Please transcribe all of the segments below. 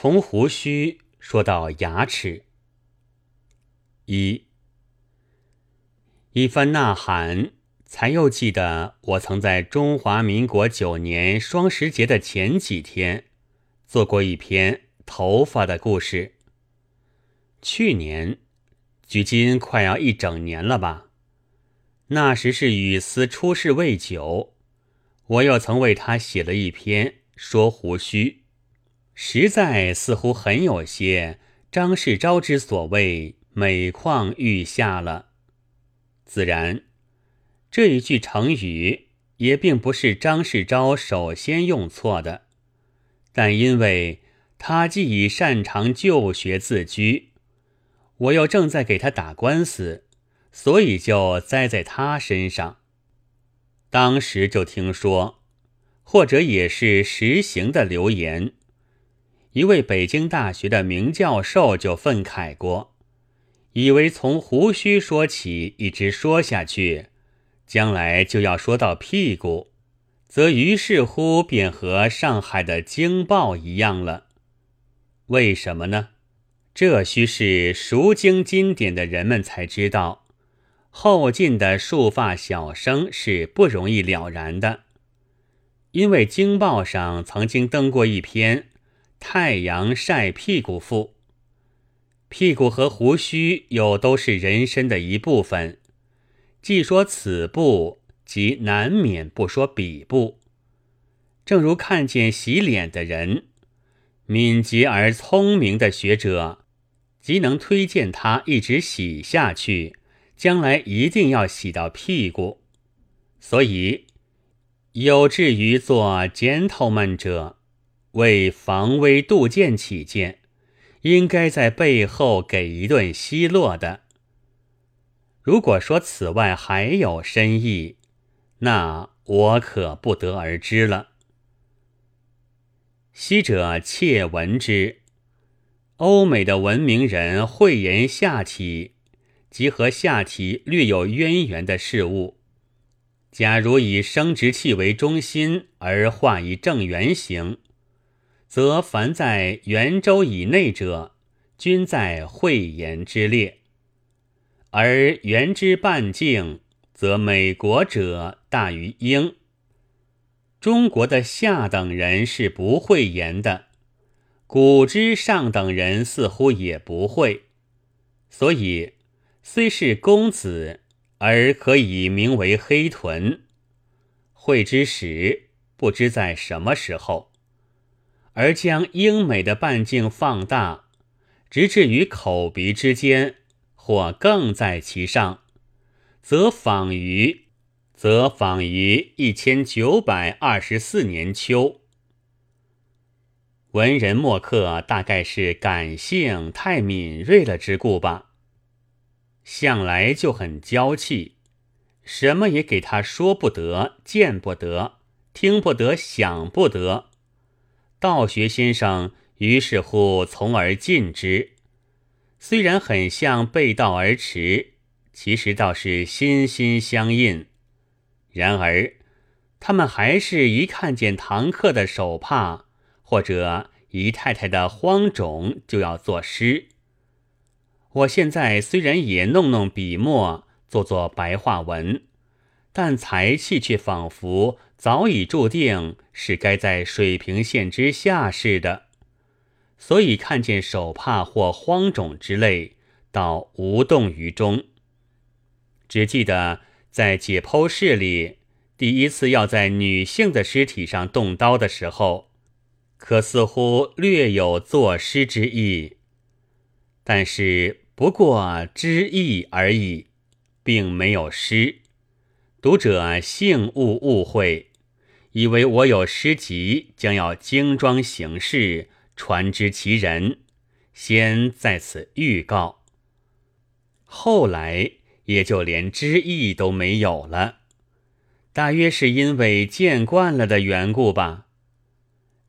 从胡须说到牙齿，一一番呐喊，才又记得我曾在中华民国九年双十节的前几天做过一篇头发的故事。去年，距今快要一整年了吧？那时是雨丝出世未久，我又曾为他写了一篇说胡须。实在似乎很有些张世钊之所谓“每况愈下”了。自然，这一句成语也并不是张世钊首先用错的，但因为他既以擅长旧学自居，我又正在给他打官司，所以就栽在他身上。当时就听说，或者也是实行的流言。一位北京大学的名教授就愤慨过，以为从胡须说起，一直说下去，将来就要说到屁股，则于是乎便和上海的《京报》一样了。为什么呢？这须是熟经经典的人们才知道，后进的束发小生是不容易了然的，因为《京报》上曾经登过一篇。太阳晒屁股腹，屁股和胡须又都是人身的一部分。既说此部，即难免不说彼部。正如看见洗脸的人，敏捷而聪明的学者，即能推荐他一直洗下去，将来一定要洗到屁股。所以，有志于做 gentleman 者。为防微杜渐起见，应该在背后给一顿奚落的。如果说此外还有深意，那我可不得而知了。昔者窃闻之，欧美的文明人讳言下体及和下体略有渊源的事物，假如以生殖器为中心而画一正圆形。则凡在圆周以内者，均在慧言之列；而圆之半径，则美国者大于英。中国的下等人是不会言的，古之上等人似乎也不会。所以，虽是公子，而可以名为黑臀。会之始，不知在什么时候。而将英美的半径放大，直至于口鼻之间，或更在其上，则仿于，则仿于一千九百二十四年秋。文人墨客大概是感性太敏锐了之故吧，向来就很娇气，什么也给他说不得、见不得、听不得、想不得。道学先生于是乎从而进之，虽然很像背道而驰，其实倒是心心相印。然而，他们还是一看见堂客的手帕或者姨太太的荒冢，就要作诗。我现在虽然也弄弄笔墨，做做白话文。但才气却仿佛早已注定是该在水平线之下似的，所以看见手帕或荒冢之类，倒无动于衷。只记得在解剖室里第一次要在女性的尸体上动刀的时候，可似乎略有作诗之意，但是不过之意而已，并没有诗。读者幸勿误会，以为我有诗集将要精装形式传之其人，先在此预告。后来也就连之意都没有了，大约是因为见惯了的缘故吧。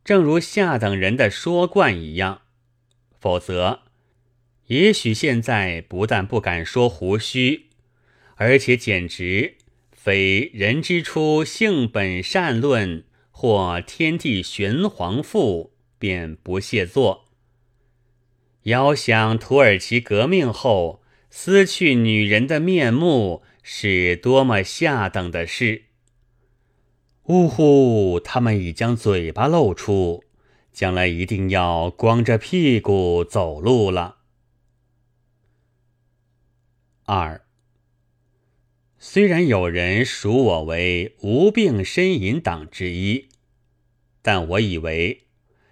正如下等人的说惯一样，否则，也许现在不但不敢说胡须，而且简直。非人之初性本善论或天地玄黄赋，便不屑作。遥想土耳其革命后撕去女人的面目是多么下等的事。呜呼！他们已将嘴巴露出，将来一定要光着屁股走路了。二，虽然有人数我为无病呻吟党之一，但我以为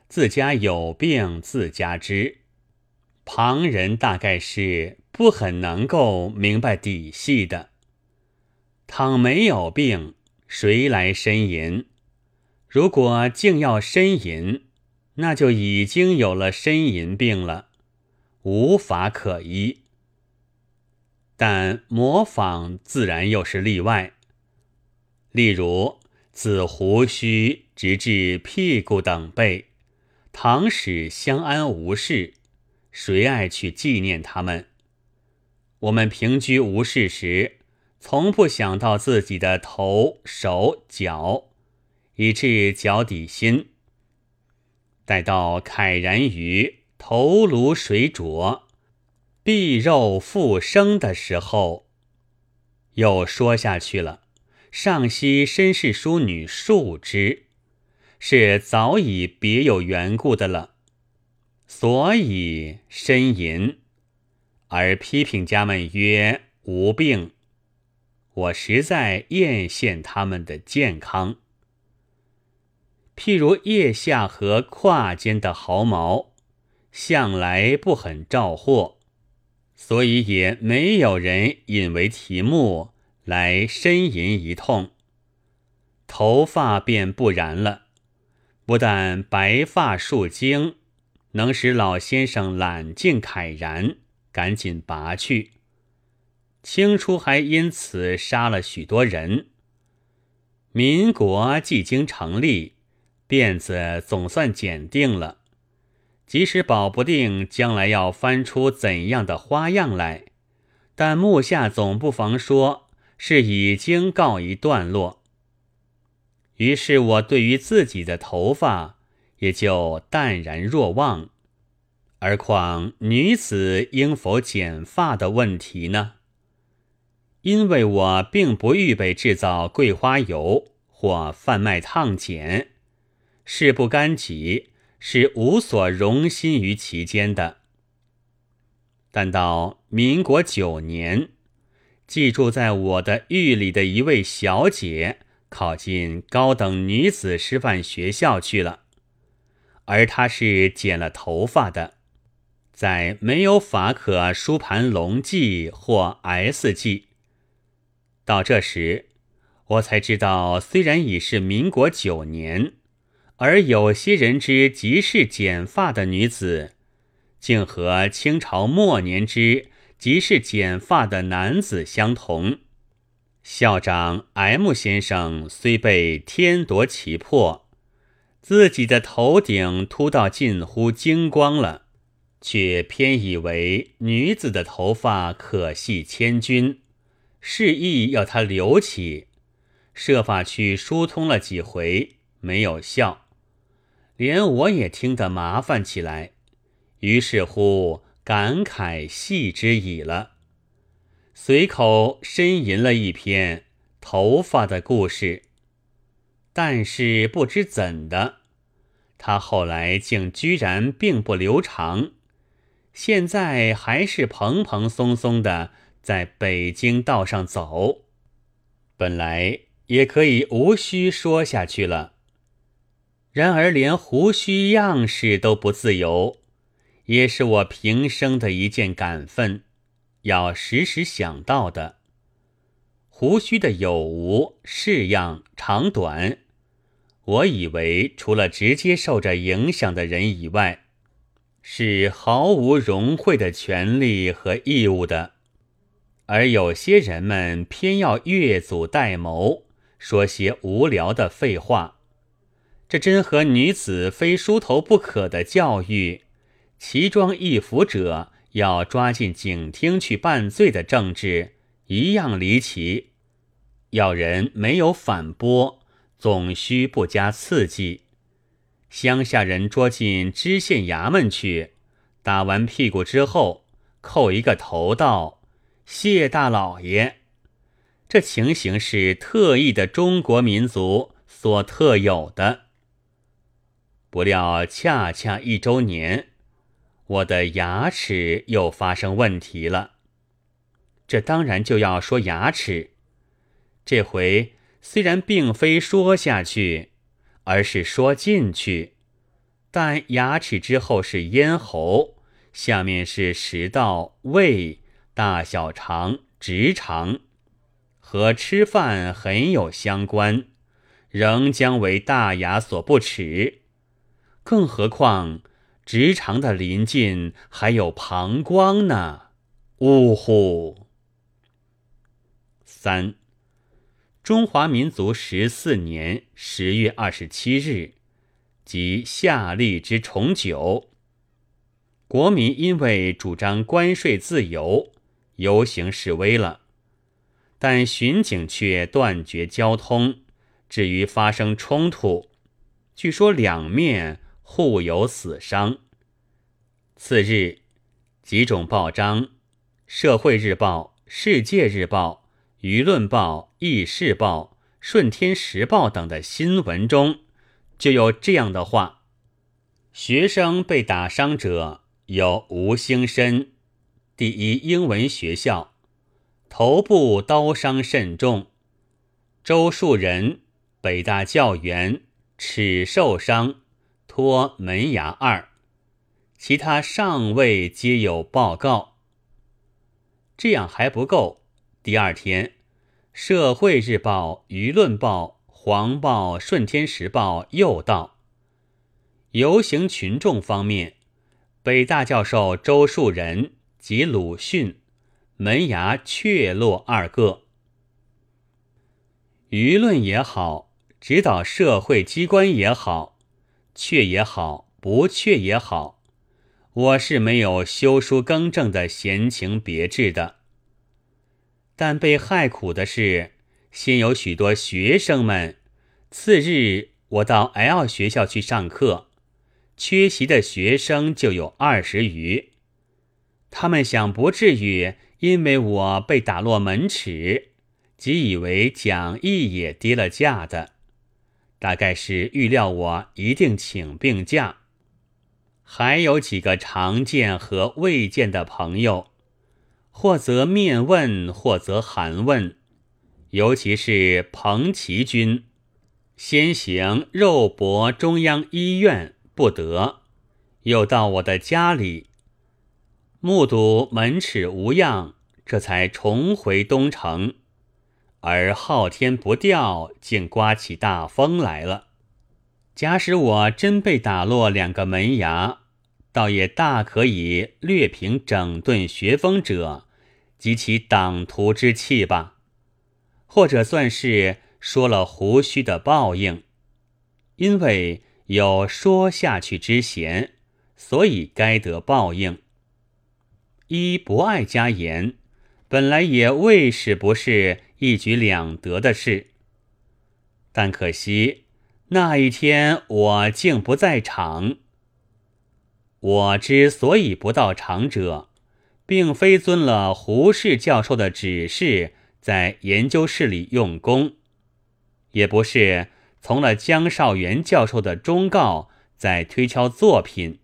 自家有病自家知，旁人大概是不很能够明白底细的。倘没有病。谁来呻吟？如果竟要呻吟，那就已经有了呻吟病了，无法可医。但模仿自然又是例外。例如自胡须直至屁股等背，倘使相安无事，谁爱去纪念他们？我们平居无事时。从不想到自己的头、手、脚，以致脚底心。待到慨然于头颅水浊、臂肉复生的时候，又说下去了。上西绅士淑女数之，是早已别有缘故的了，所以呻吟。而批评家们曰无病。我实在艳羡他们的健康，譬如腋下和胯间的毫毛，向来不很照惑，所以也没有人引为题目来呻吟一通。头发便不然了，不但白发数精，能使老先生揽镜慨然，赶紧拔去。清初还因此杀了许多人。民国既经成立，辫子总算剪定了。即使保不定将来要翻出怎样的花样来，但目下总不妨说是已经告一段落。于是我对于自己的头发也就淡然若忘。而况女子应否剪发的问题呢？因为我并不预备制造桂花油或贩卖烫剪，事不干己，是无所容心于其间的。但到民国九年，寄住在我的狱里的一位小姐考进高等女子师范学校去了，而她是剪了头发的，在没有法可梳盘龙记或 S 记。到这时，我才知道，虽然已是民国九年，而有些人之即是剪发的女子，竟和清朝末年之即是剪发的男子相同。校长 M 先生虽被天夺其魄，自己的头顶秃到近乎精光了，却偏以为女子的头发可系千钧。示意要她留起，设法去疏通了几回，没有效，连我也听得麻烦起来。于是乎感慨系之矣了，随口呻吟了一篇头发的故事。但是不知怎的，他后来竟居然并不留长，现在还是蓬蓬松松的。在北京道上走，本来也可以无需说下去了。然而连胡须样式都不自由，也是我平生的一件感愤，要时时想到的。胡须的有无、式样、长短，我以为除了直接受着影响的人以外，是毫无融会的权利和义务的。而有些人们偏要越俎代谋，说些无聊的废话，这真和女子非梳头不可的教育，奇装异服者要抓进警厅去办罪的政治一样离奇。要人没有反驳，总需不加刺激。乡下人捉进知县衙门去，打完屁股之后，叩一个头道：“谢大老爷。”这情形是特异的中国民族所特有的。不料恰恰一周年，我的牙齿又发生问题了。这当然就要说牙齿。这回虽然并非说下去，而是说进去，但牙齿之后是咽喉，下面是食道、胃、大小肠、直肠。和吃饭很有相关，仍将为大牙所不齿。更何况直肠的临近还有膀胱呢？呜呼！三，中华民族十四年十月二十七日，即夏历之重九，国民因为主张关税自由，游行示威了。但巡警却断绝交通，至于发生冲突，据说两面互有死伤。次日，几种报章，《社会日报》《世界日报》《舆论报》《议事报》《顺天时报》等的新闻中，就有这样的话：学生被打伤者有吴兴申，第一英文学校。头部刀伤甚重，周树人，北大教员，齿受伤，脱门牙二，其他尚未皆有报告。这样还不够。第二天，《社会日报》《舆论报》《黄报》《顺天时报》又道，游行群众方面，北大教授周树人及鲁迅。门牙雀落二个，舆论也好，指导社会机关也好，确也好，不确也好，我是没有修书更正的闲情别致的。但被害苦的是，先有许多学生们。次日，我到 L 学校去上课，缺席的学生就有二十余。他们想不至于。因为我被打落门齿，即以为讲义也跌了价的，大概是预料我一定请病假。还有几个常见和未见的朋友，或则面问，或则寒问。尤其是彭奇君，先行肉搏中央医院不得，又到我的家里。目睹门齿无恙，这才重回东城。而昊天不掉，竟刮起大风来了。假使我真被打落两个门牙，倒也大可以略平整顿学风者及其党徒之气吧，或者算是说了胡须的报应。因为有说下去之嫌，所以该得报应。一不爱加言，本来也未使不是一举两得的事。但可惜那一天我竟不在场。我之所以不到场者，并非遵了胡适教授的指示在研究室里用功，也不是从了江少元教授的忠告在推敲作品。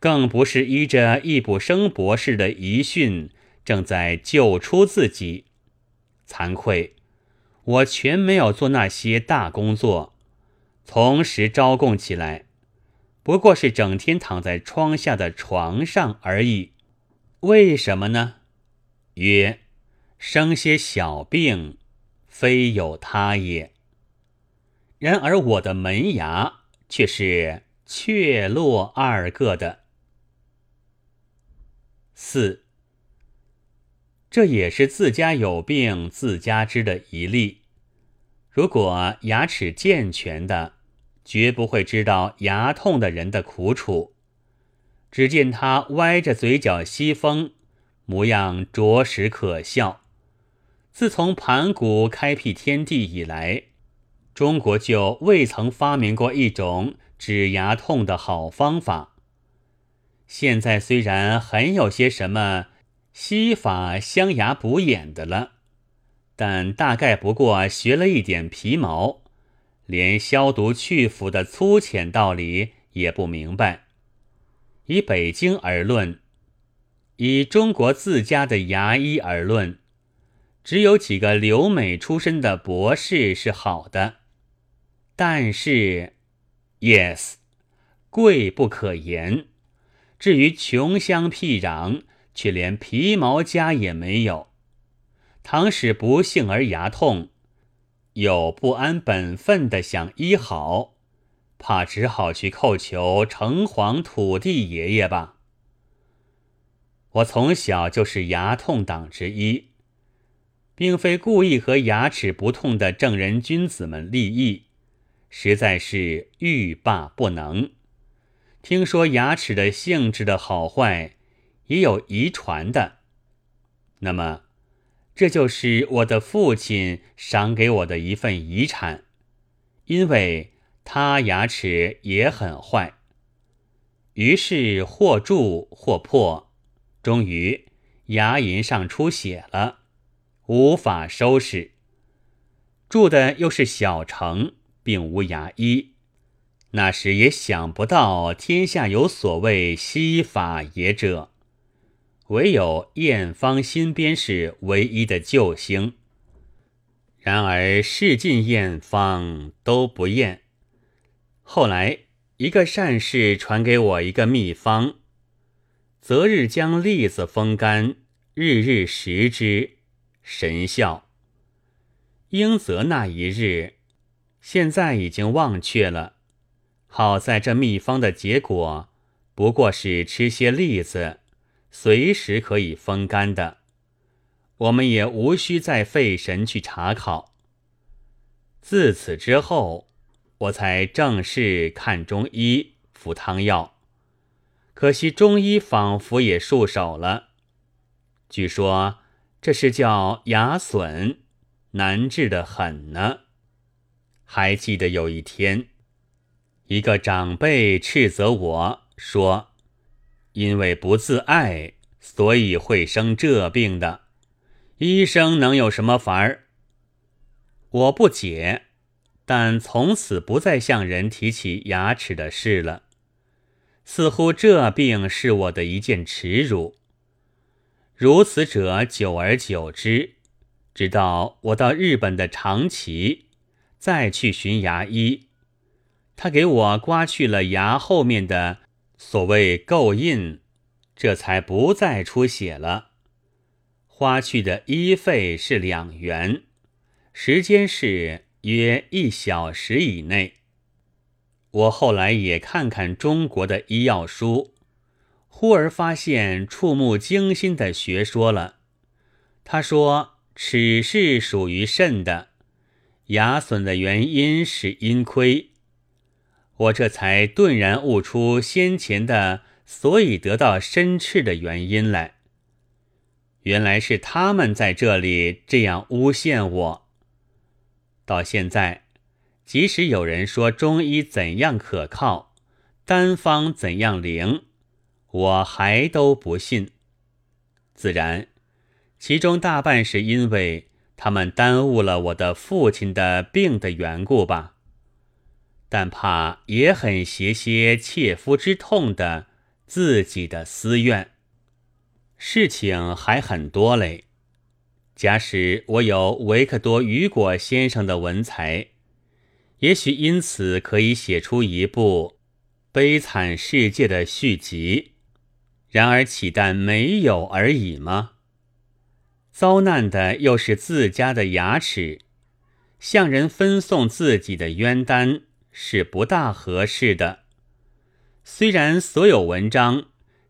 更不是依着易卜生博士的遗训，正在救出自己。惭愧，我全没有做那些大工作，同时招供起来，不过是整天躺在窗下的床上而已。为什么呢？曰：生些小病，非有他也。然而我的门牙却是雀落二个的。四，这也是自家有病自家知的一例。如果牙齿健全的，绝不会知道牙痛的人的苦楚。只见他歪着嘴角吸风，模样着实可笑。自从盘古开辟天地以来，中国就未曾发明过一种止牙痛的好方法。现在虽然很有些什么西法镶牙补眼的了，但大概不过学了一点皮毛，连消毒去腐的粗浅道理也不明白。以北京而论，以中国自家的牙医而论，只有几个留美出身的博士是好的，但是，yes，贵不可言。至于穷乡僻壤，却连皮毛家也没有。倘使不幸而牙痛，又不安本分的想医好，怕只好去叩求城隍土地爷爷吧。我从小就是牙痛党之一，并非故意和牙齿不痛的正人君子们立意，实在是欲罢不能。听说牙齿的性质的好坏也有遗传的，那么这就是我的父亲赏给我的一份遗产，因为他牙齿也很坏。于是或蛀或破，终于牙龈上出血了，无法收拾。住的又是小城，并无牙医。那时也想不到天下有所谓西法也者，唯有验方新编是唯一的救星。然而试尽验方都不验。后来一个善士传给我一个秘方：择日将栗子风干，日日食之，神效。应则那一日，现在已经忘却了。好在这秘方的结果不过是吃些栗子，随时可以风干的，我们也无需再费神去查考。自此之后，我才正式看中医服汤药，可惜中医仿佛也束手了。据说这是叫牙损，难治的很呢。还记得有一天。一个长辈斥责我说：“因为不自爱，所以会生这病的。医生能有什么法儿？”我不解，但从此不再向人提起牙齿的事了。似乎这病是我的一件耻辱。如此者久而久之，直到我到日本的长崎，再去寻牙医。他给我刮去了牙后面的所谓垢印，这才不再出血了。花去的医费是两元，时间是约一小时以内。我后来也看看中国的医药书，忽而发现触目惊心的学说了。他说齿是属于肾的，牙损的原因是阴亏。我这才顿然悟出先前的所以得到申斥的原因来，原来是他们在这里这样诬陷我。到现在，即使有人说中医怎样可靠，单方怎样灵，我还都不信。自然，其中大半是因为他们耽误了我的父亲的病的缘故吧。但怕也很携些切肤之痛的自己的私怨，事情还很多嘞。假使我有维克多·雨果先生的文才，也许因此可以写出一部《悲惨世界》的续集。然而岂但没有而已吗？遭难的又是自家的牙齿，向人分送自己的冤单。是不大合适的。虽然所有文章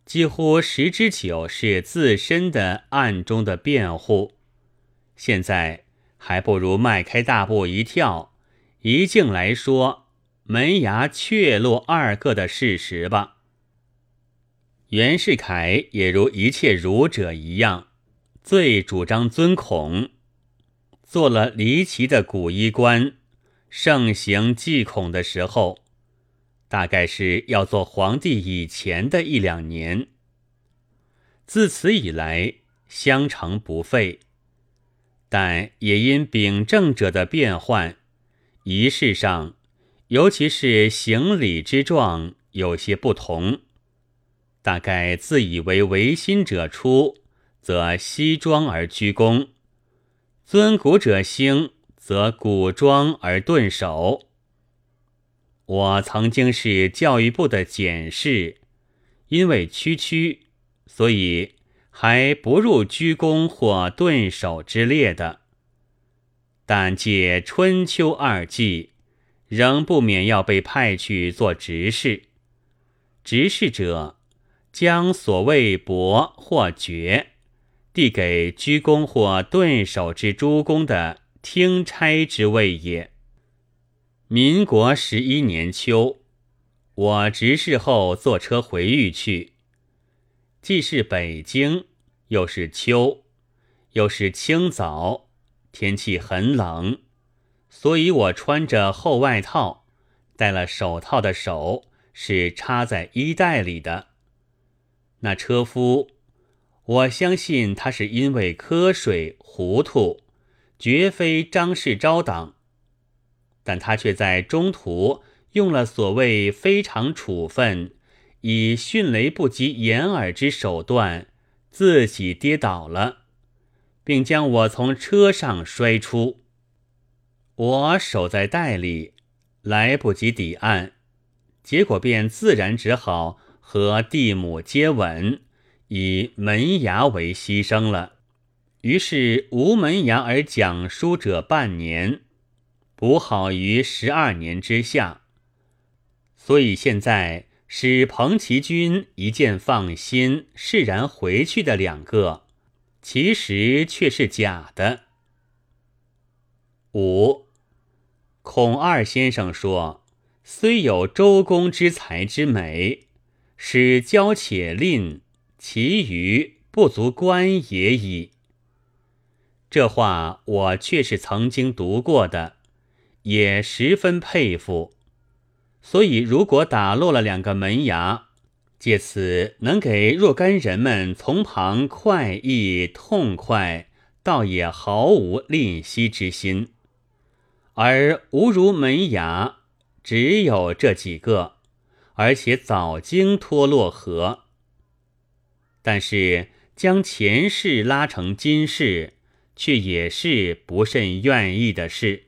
几乎十之九是自身的暗中的辩护，现在还不如迈开大步一跳，一径来说门牙确落二个的事实吧。袁世凯也如一切儒者一样，最主张尊孔，做了离奇的古衣官。盛行祭孔的时候，大概是要做皇帝以前的一两年。自此以来，相承不废，但也因秉政者的变换，仪式上，尤其是行礼之状有些不同。大概自以为唯心者出，则西装而鞠躬；尊古者兴，则古装而顿首。我曾经是教育部的检事，因为区区，所以还不入鞠躬或顿首之列的。但借春秋二季，仍不免要被派去做执事。执事者，将所谓伯或爵，递给鞠躬或顿首之诸公的听差之位也。民国十一年秋，我执事后坐车回豫去，既是北京，又是秋，又是清早，天气很冷，所以我穿着厚外套，戴了手套的手是插在衣袋里的。那车夫，我相信他是因为瞌睡糊涂，绝非张世昭党。但他却在中途用了所谓非常处分，以迅雷不及掩耳之手段，自己跌倒了，并将我从车上摔出。我守在袋里，来不及抵岸，结果便自然只好和地母接吻，以门牙为牺牲了。于是无门牙而讲书者半年。补好于十二年之下，所以现在使彭其君一见放心，释然回去的两个，其实却是假的。五，孔二先生说：“虽有周公之才之美，使骄且吝，其余不足观也已。”这话我却是曾经读过的。也十分佩服，所以如果打落了两个门牙，借此能给若干人们从旁快意痛快，倒也毫无吝惜之心。而无如门牙，只有这几个，而且早经脱落河。但是将前世拉成今世，却也是不甚愿意的事。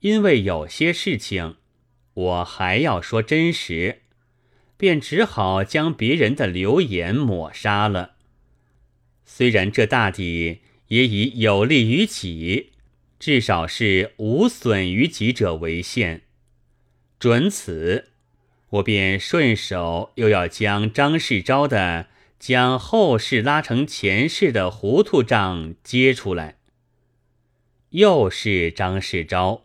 因为有些事情，我还要说真实，便只好将别人的流言抹杀了。虽然这大抵也以有利于己，至少是无损于己者为限。准此，我便顺手又要将张世钊的将后世拉成前世的糊涂账揭出来。又是张世钊。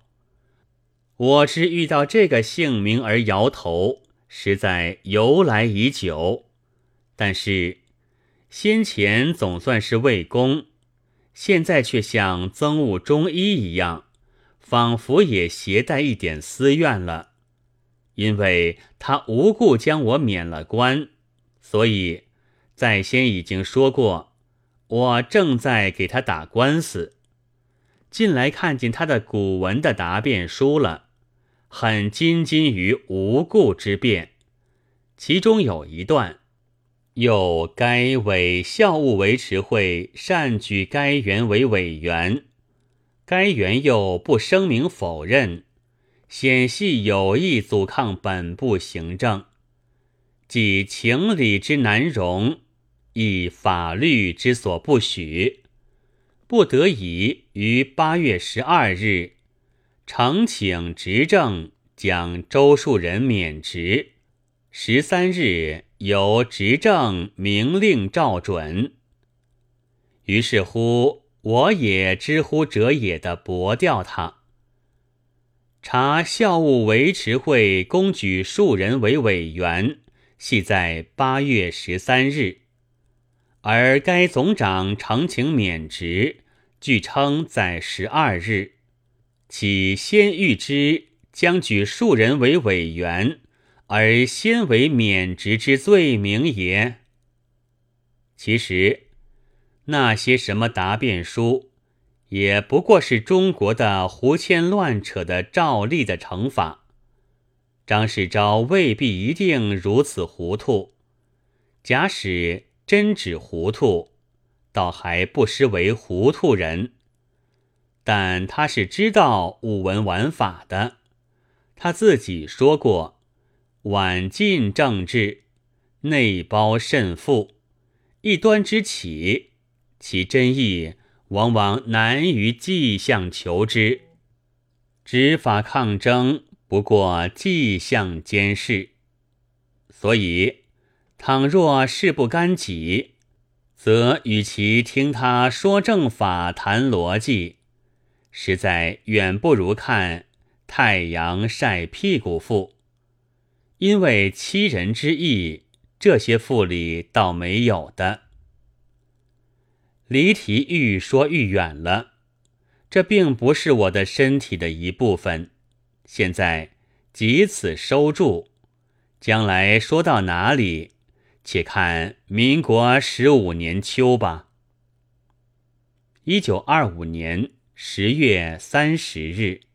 我知遇到这个姓名而摇头，实在由来已久。但是先前总算是魏公，现在却像憎恶中医一样，仿佛也携带一点私怨了。因为他无故将我免了官，所以在先已经说过，我正在给他打官司。近来看见他的古文的答辩书了。很津津于无故之辩，其中有一段，又该委校务维持会善举该员为委员，该员又不声明否认，显系有意阻抗本部行政，即情理之难容，亦法律之所不许，不得已于八月十二日。呈请执政，将周树人免职。十三日由执政明令照准。于是乎，我也知乎者也的驳掉他。查校务维持会公举数人为委员，系在八月十三日，而该总长呈请免职，据称在十二日。岂先预知将举数人为委员，而先为免职之罪名也。其实，那些什么答辩书，也不过是中国的胡牵乱扯的照例的惩罚。张世钊未必一定如此糊涂，假使真指糊涂，倒还不失为糊涂人。但他是知道武文玩法的，他自己说过：“晚进政治，内包甚富。”一端之起，其真意往往难于迹象求之。执法抗争不过迹象监视，所以倘若事不干己，则与其听他说正法、谈逻辑，实在远不如看太阳晒屁股赋。因为欺人之意。这些赋里倒没有的，离题愈说愈远了。这并不是我的身体的一部分。现在即此收住，将来说到哪里，且看民国十五年秋吧。一九二五年十月三十日。